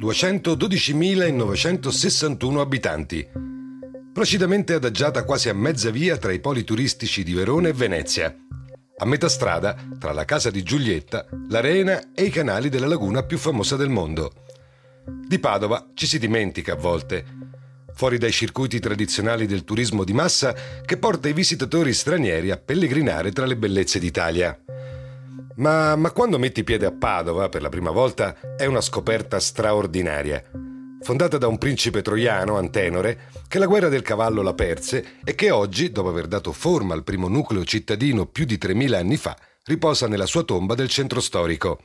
212.961 abitanti, placidamente adagiata quasi a mezza via tra i poli turistici di Verona e Venezia, a metà strada tra la casa di Giulietta, l'arena e i canali della laguna più famosa del mondo. Di Padova ci si dimentica a volte, fuori dai circuiti tradizionali del turismo di massa che porta i visitatori stranieri a pellegrinare tra le bellezze d'Italia. Ma, ma quando metti piede a Padova per la prima volta è una scoperta straordinaria. Fondata da un principe troiano, Antenore, che la guerra del cavallo la perse e che oggi, dopo aver dato forma al primo nucleo cittadino più di 3000 anni fa, riposa nella sua tomba del centro storico.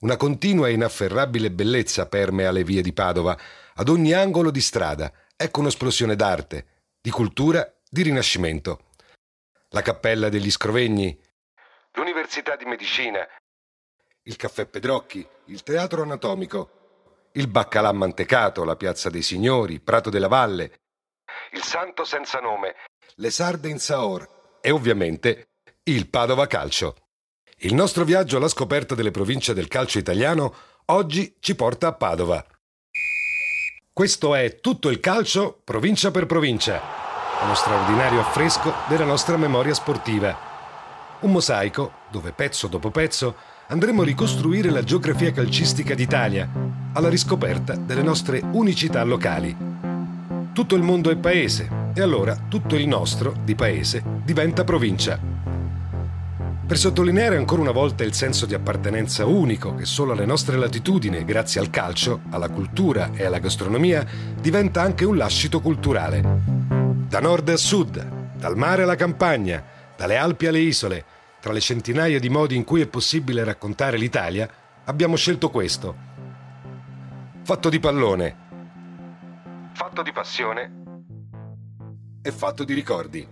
Una continua e inafferrabile bellezza permea le vie di Padova, ad ogni angolo di strada. Ecco un'esplosione d'arte, di cultura, di rinascimento. La cappella degli Scrovegni, l'Università di Medicina, il Caffè Pedrocchi, il Teatro Anatomico, il Baccalà Mantecato, la Piazza dei Signori, Prato della Valle, il Santo Senza Nome, le Sarde in Saor e ovviamente il Padova Calcio. Il nostro viaggio alla scoperta delle province del calcio italiano oggi ci porta a Padova. Questo è tutto il calcio provincia per provincia, uno straordinario affresco della nostra memoria sportiva. Un mosaico dove pezzo dopo pezzo andremo a ricostruire la geografia calcistica d'Italia, alla riscoperta delle nostre unicità locali. Tutto il mondo è paese e allora tutto il nostro, di paese, diventa provincia. Per sottolineare ancora una volta il senso di appartenenza unico che solo alle nostre latitudini, grazie al calcio, alla cultura e alla gastronomia, diventa anche un lascito culturale. Da nord a sud, dal mare alla campagna, dalle Alpi alle isole, tra le centinaia di modi in cui è possibile raccontare l'Italia, abbiamo scelto questo. Fatto di pallone, fatto di passione e fatto di ricordi.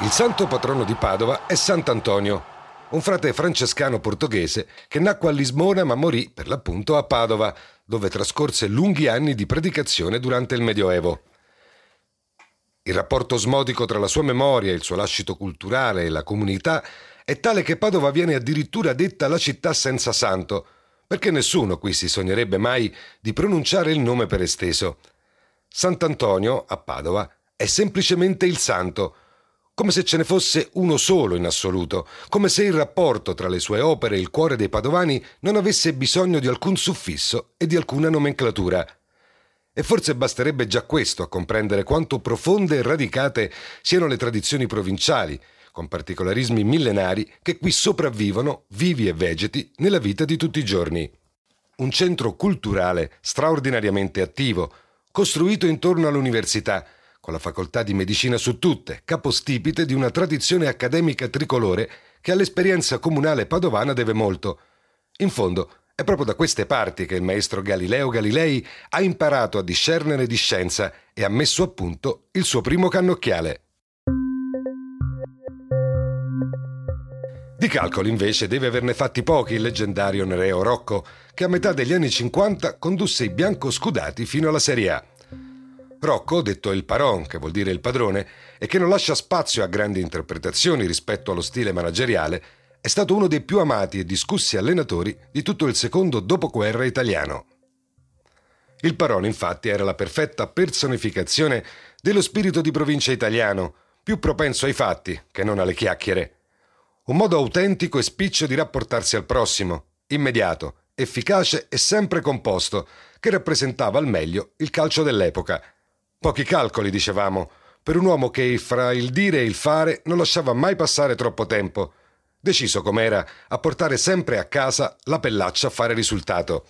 Il santo patrono di Padova è Sant'Antonio, un frate francescano portoghese che nacque a Lisbona ma morì per l'appunto a Padova, dove trascorse lunghi anni di predicazione durante il Medioevo. Il rapporto osmotico tra la sua memoria, il suo lascito culturale e la comunità è tale che Padova viene addirittura detta la città senza santo, perché nessuno qui si sognerebbe mai di pronunciare il nome per esteso. Sant'Antonio, a Padova, è semplicemente il santo, come se ce ne fosse uno solo in assoluto, come se il rapporto tra le sue opere e il cuore dei padovani non avesse bisogno di alcun suffisso e di alcuna nomenclatura. E forse basterebbe già questo a comprendere quanto profonde e radicate siano le tradizioni provinciali, con particolarismi millenari che qui sopravvivono, vivi e vegeti, nella vita di tutti i giorni. Un centro culturale straordinariamente attivo, costruito intorno all'università, con la facoltà di medicina su tutte, capostipite di una tradizione accademica tricolore che all'esperienza comunale padovana deve molto. In fondo, è proprio da queste parti che il maestro Galileo Galilei ha imparato a discernere di scienza e ha messo a punto il suo primo cannocchiale. Di calcoli invece deve averne fatti pochi il leggendario Nereo Rocco, che a metà degli anni 50 condusse i biancoscudati fino alla Serie A. Rocco, detto il paron, che vuol dire il padrone, e che non lascia spazio a grandi interpretazioni rispetto allo stile manageriale, è stato uno dei più amati e discussi allenatori di tutto il secondo dopoguerra italiano. Il Parone infatti era la perfetta personificazione dello spirito di provincia italiano, più propenso ai fatti che non alle chiacchiere. Un modo autentico e spiccio di rapportarsi al prossimo, immediato, efficace e sempre composto, che rappresentava al meglio il calcio dell'epoca. Pochi calcoli, dicevamo, per un uomo che fra il dire e il fare non lasciava mai passare troppo tempo, deciso com'era a portare sempre a casa la pellaccia a fare risultato.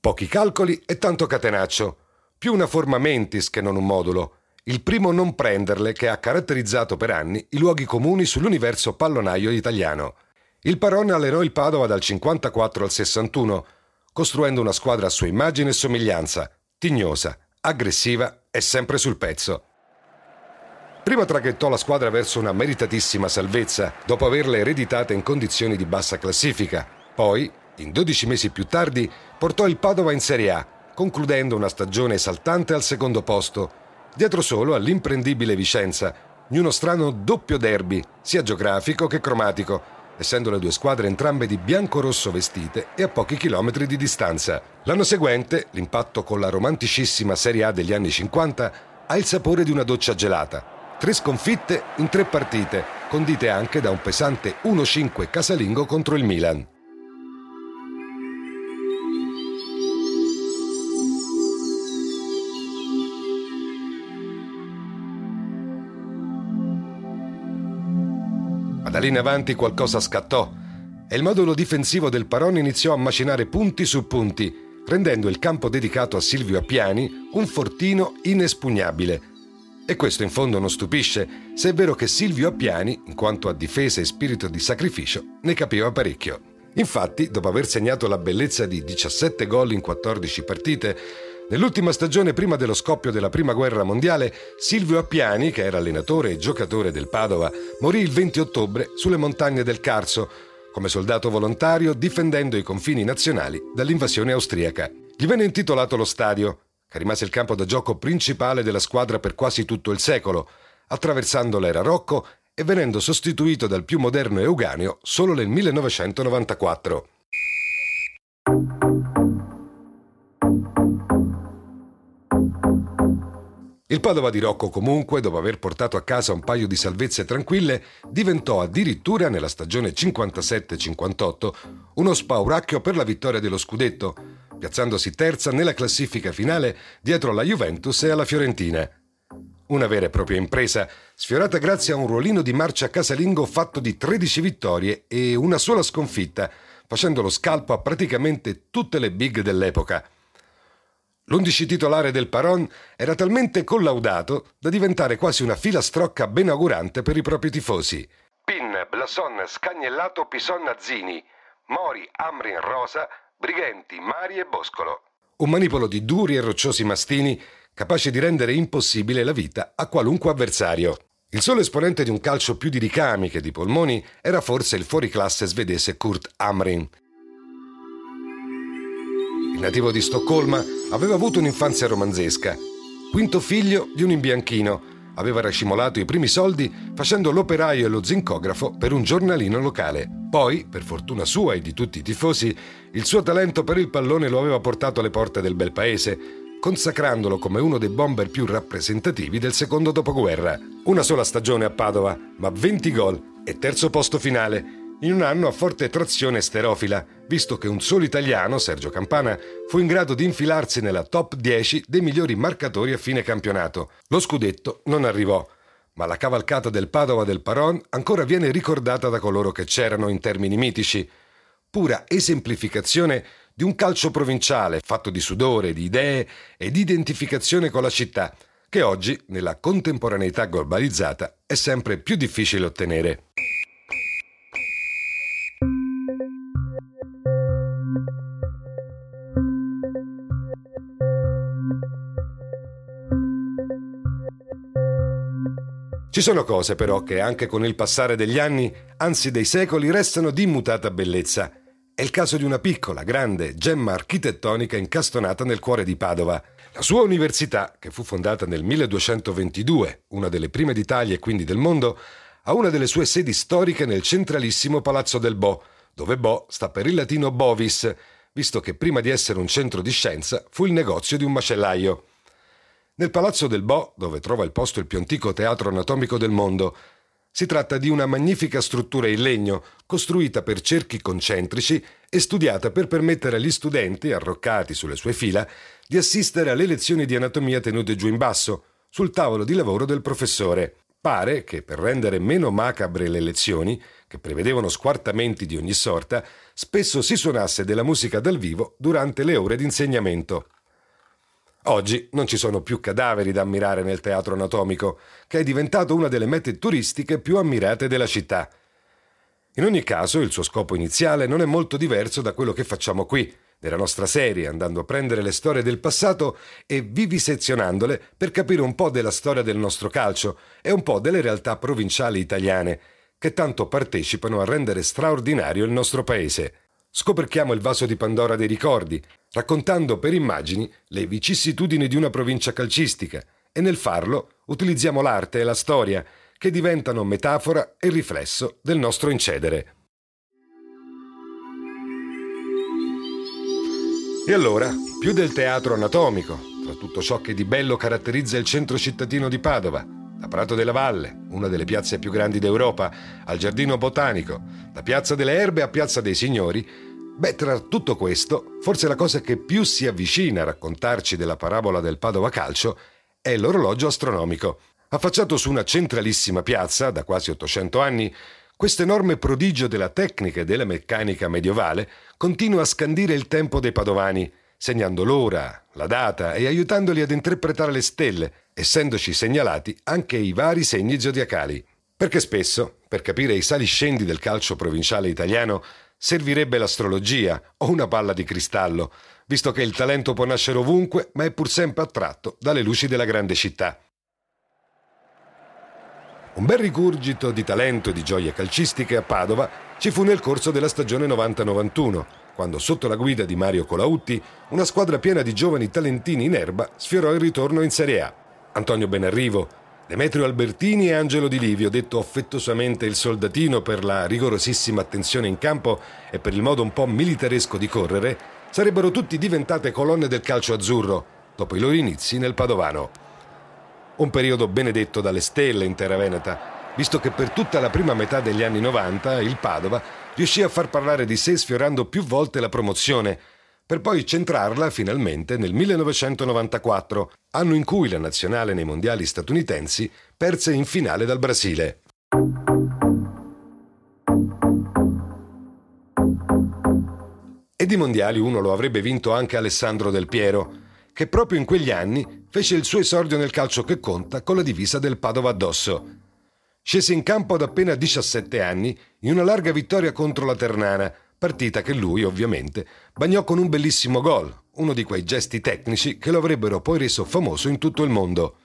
Pochi calcoli e tanto catenaccio. Più una forma mentis che non un modulo. Il primo non prenderle che ha caratterizzato per anni i luoghi comuni sull'universo pallonaio italiano. Il Paron allenò il Padova dal 54 al 61, costruendo una squadra a sua immagine e somiglianza, tignosa, aggressiva e sempre sul pezzo. Prima traghettò la squadra verso una meritatissima salvezza, dopo averla ereditata in condizioni di bassa classifica. Poi, in 12 mesi più tardi, portò il Padova in Serie A, concludendo una stagione esaltante al secondo posto, dietro solo all'imprendibile Vicenza, in uno strano doppio derby, sia geografico che cromatico, essendo le due squadre entrambe di bianco-rosso vestite e a pochi chilometri di distanza. L'anno seguente, l'impatto con la romanticissima Serie A degli anni 50 ha il sapore di una doccia gelata. Tre sconfitte in tre partite, condite anche da un pesante 1-5 casalingo contro il Milan. Ma da lì in avanti qualcosa scattò e il modulo difensivo del Paron iniziò a macinare punti su punti, rendendo il campo dedicato a Silvio Appiani un fortino inespugnabile e questo in fondo non stupisce, se è vero che Silvio Appiani, in quanto a difesa e spirito di sacrificio, ne capiva parecchio. Infatti, dopo aver segnato la bellezza di 17 gol in 14 partite, nell'ultima stagione prima dello scoppio della Prima Guerra Mondiale, Silvio Appiani, che era allenatore e giocatore del Padova, morì il 20 ottobre sulle montagne del Carso, come soldato volontario difendendo i confini nazionali dall'invasione austriaca. Gli venne intitolato lo stadio, che rimase il campo da gioco principale della squadra per quasi tutto il secolo, attraversando l'era Rocco e venendo sostituito dal più moderno Euganeo solo nel 1994. Il Padova di Rocco comunque, dopo aver portato a casa un paio di salvezze tranquille, diventò addirittura nella stagione 57-58 uno spauracchio per la vittoria dello scudetto, piazzandosi terza nella classifica finale dietro alla Juventus e alla Fiorentina. Una vera e propria impresa, sfiorata grazie a un ruolino di marcia casalingo fatto di 13 vittorie e una sola sconfitta, facendo lo scalpo a praticamente tutte le big dell'epoca. L'undici titolare del Paron era talmente collaudato da diventare quasi una filastrocca benaugurante per i propri tifosi. Pin, Blason, Scagnellato, Pison, Zini, Mori, Amrin, Rosa, Brighenti, Mari e Boscolo. Un manipolo di duri e rocciosi mastini capace di rendere impossibile la vita a qualunque avversario. Il solo esponente di un calcio più di ricami che di polmoni era forse il fuoriclasse svedese Kurt Amrin. Il nativo di Stoccolma aveva avuto un'infanzia romanzesca. Quinto figlio di un imbianchino, aveva racimolato i primi soldi facendo l'operaio e lo zincografo per un giornalino locale. Poi, per fortuna sua e di tutti i tifosi, il suo talento per il pallone lo aveva portato alle porte del bel paese, consacrandolo come uno dei bomber più rappresentativi del secondo dopoguerra. Una sola stagione a Padova, ma 20 gol e terzo posto finale, in un anno a forte trazione sterofila, visto che un solo italiano, Sergio Campana, fu in grado di infilarsi nella top 10 dei migliori marcatori a fine campionato. Lo scudetto non arrivò, ma la cavalcata del Padova del Paron ancora viene ricordata da coloro che c'erano in termini mitici. Pura esemplificazione di un calcio provinciale fatto di sudore, di idee e di identificazione con la città, che oggi, nella contemporaneità globalizzata, è sempre più difficile ottenere. Ci sono cose però che anche con il passare degli anni, anzi dei secoli, restano di immutata bellezza. È il caso di una piccola, grande gemma architettonica incastonata nel cuore di Padova. La sua università, che fu fondata nel 1222, una delle prime d'Italia e quindi del mondo, ha una delle sue sedi storiche nel centralissimo Palazzo del Bo, dove Bo sta per il latino bovis, visto che prima di essere un centro di scienza fu il negozio di un macellaio. Nel Palazzo del Bo, dove trova il posto il più antico teatro anatomico del mondo, si tratta di una magnifica struttura in legno, costruita per cerchi concentrici e studiata per permettere agli studenti, arroccati sulle sue fila, di assistere alle lezioni di anatomia tenute giù in basso, sul tavolo di lavoro del professore. Pare che per rendere meno macabre le lezioni, che prevedevano squartamenti di ogni sorta, spesso si suonasse della musica dal vivo durante le ore di insegnamento. Oggi non ci sono più cadaveri da ammirare nel teatro anatomico, che è diventato una delle mete turistiche più ammirate della città. In ogni caso, il suo scopo iniziale non è molto diverso da quello che facciamo qui, nella nostra serie, andando a prendere le storie del passato e vivisezionandole per capire un po' della storia del nostro calcio e un po' delle realtà provinciali italiane, che tanto partecipano a rendere straordinario il nostro paese. Scoperchiamo il vaso di Pandora dei ricordi, raccontando per immagini le vicissitudini di una provincia calcistica e nel farlo utilizziamo l'arte e la storia che diventano metafora e riflesso del nostro incedere. E allora, più del teatro anatomico, tra tutto ciò che di bello caratterizza il centro cittadino di Padova, da Prato della Valle, una delle piazze più grandi d'Europa, al Giardino Botanico, da Piazza delle Erbe a Piazza dei Signori, beh, tra tutto questo, forse la cosa che più si avvicina a raccontarci della parabola del Padova Calcio è l'orologio astronomico. Affacciato su una centralissima piazza, da quasi 800 anni, questo enorme prodigio della tecnica e della meccanica medievale continua a scandire il tempo dei padovani, segnando l'ora, la data e aiutandoli ad interpretare le stelle, essendoci segnalati anche i vari segni zodiacali. Perché spesso, per capire i saliscendi del calcio provinciale italiano, servirebbe l'astrologia o una palla di cristallo, visto che il talento può nascere ovunque, ma è pur sempre attratto dalle luci della grande città. Un bel rigurgito di talento e di gioie calcistiche a Padova ci fu nel corso della stagione 90-91, quando sotto la guida di Mario Colautti una squadra piena di giovani talentini in erba sfiorò il ritorno in Serie A. Antonio Benarrivo, Demetrio Albertini e Angelo Di Livio, detto affettuosamente il soldatino per la rigorosissima attenzione in campo e per il modo un po' militaresco di correre, sarebbero tutti diventate colonne del calcio azzurro, dopo i loro inizi nel Padovano. Un periodo benedetto dalle stelle in terra veneta, visto che per tutta la prima metà degli anni 90 il Padova riuscì a far parlare di sé sfiorando più volte la promozione, per poi centrarla finalmente nel 1994, anno in cui la nazionale nei mondiali statunitensi perse in finale dal Brasile. E di mondiali uno lo avrebbe vinto anche Alessandro Del Piero, che proprio in quegli anni fece il suo esordio nel calcio che conta con la divisa del Padova addosso. Scese in campo ad appena 17 anni in una larga vittoria contro la Ternana, partita che lui, ovviamente, bagnò con un bellissimo gol, uno di quei gesti tecnici che lo avrebbero poi reso famoso in tutto il mondo.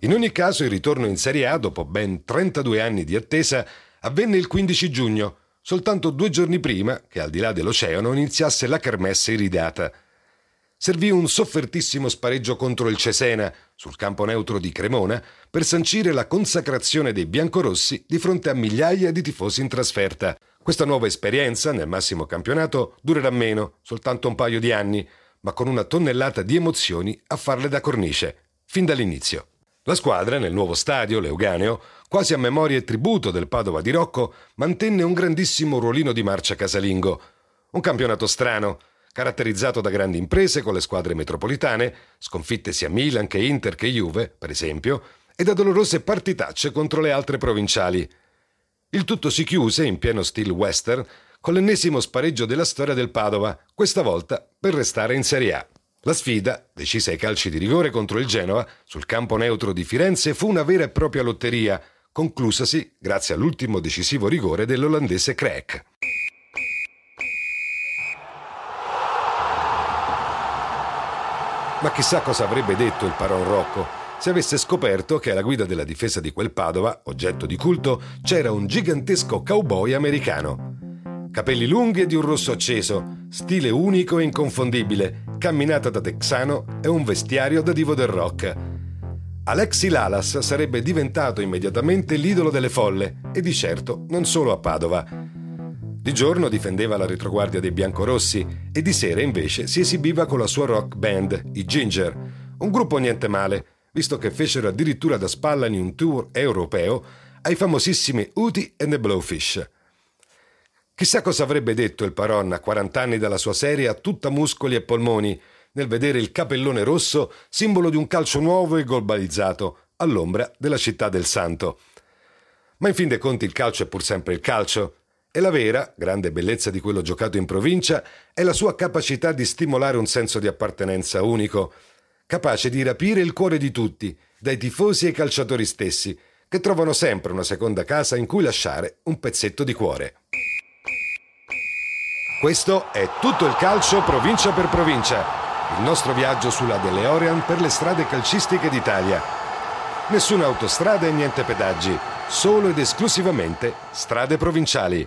In ogni caso il ritorno in Serie A, dopo ben 32 anni di attesa, avvenne il 15 giugno, soltanto due giorni prima che al di là dell'oceano iniziasse la kermesse iridata servì un soffertissimo spareggio contro il Cesena, sul campo neutro di Cremona, per sancire la consacrazione dei biancorossi di fronte a migliaia di tifosi in trasferta. Questa nuova esperienza nel massimo campionato durerà meno, soltanto un paio di anni, ma con una tonnellata di emozioni a farle da cornice, fin dall'inizio. La squadra, nel nuovo stadio, Leuganeo, quasi a memoria e tributo del Padova di Rocco, mantenne un grandissimo ruolino di marcia casalingo. Un campionato strano, caratterizzato da grandi imprese con le squadre metropolitane, sconfitte sia Milan che Inter che Juve, per esempio, e da dolorose partitacce contro le altre provinciali. Il tutto si chiuse, in pieno stile western, con l'ennesimo spareggio della storia del Padova, questa volta per restare in Serie A. La sfida, decisa ai calci di rigore contro il Genova, sul campo neutro di Firenze, fu una vera e propria lotteria, conclusasi grazie all'ultimo decisivo rigore dell'olandese Crack. Ma chissà cosa avrebbe detto il Paron Rocco se avesse scoperto che alla guida della difesa di quel Padova, oggetto di culto, c'era un gigantesco cowboy americano. Capelli lunghi e di un rosso acceso, stile unico e inconfondibile, camminata da texano e un vestiario da divo del rock. Alexi Lalas sarebbe diventato immediatamente l'idolo delle folle, e di certo non solo a Padova. Di giorno difendeva la retroguardia dei biancorossi e di sera invece si esibiva con la sua rock band, i Ginger, un gruppo niente male, visto che fecero addirittura da spalla in un tour europeo ai famosissimi Uti and the Blowfish. Chissà cosa avrebbe detto il Paron a 40 anni dalla sua serie a tutta muscoli e polmoni, nel vedere il capellone rosso, simbolo di un calcio nuovo e globalizzato, all'ombra della città del santo. Ma in fin dei conti il calcio è pur sempre il calcio, e la vera, grande bellezza di quello giocato in provincia, è la sua capacità di stimolare un senso di appartenenza unico, capace di rapire il cuore di tutti, dai tifosi ai calciatori stessi, che trovano sempre una seconda casa in cui lasciare un pezzetto di cuore. Questo è tutto il calcio provincia per provincia, il nostro viaggio sulla DeLorean per le strade calcistiche d'Italia. Nessuna autostrada e niente pedaggi, solo ed esclusivamente strade provinciali.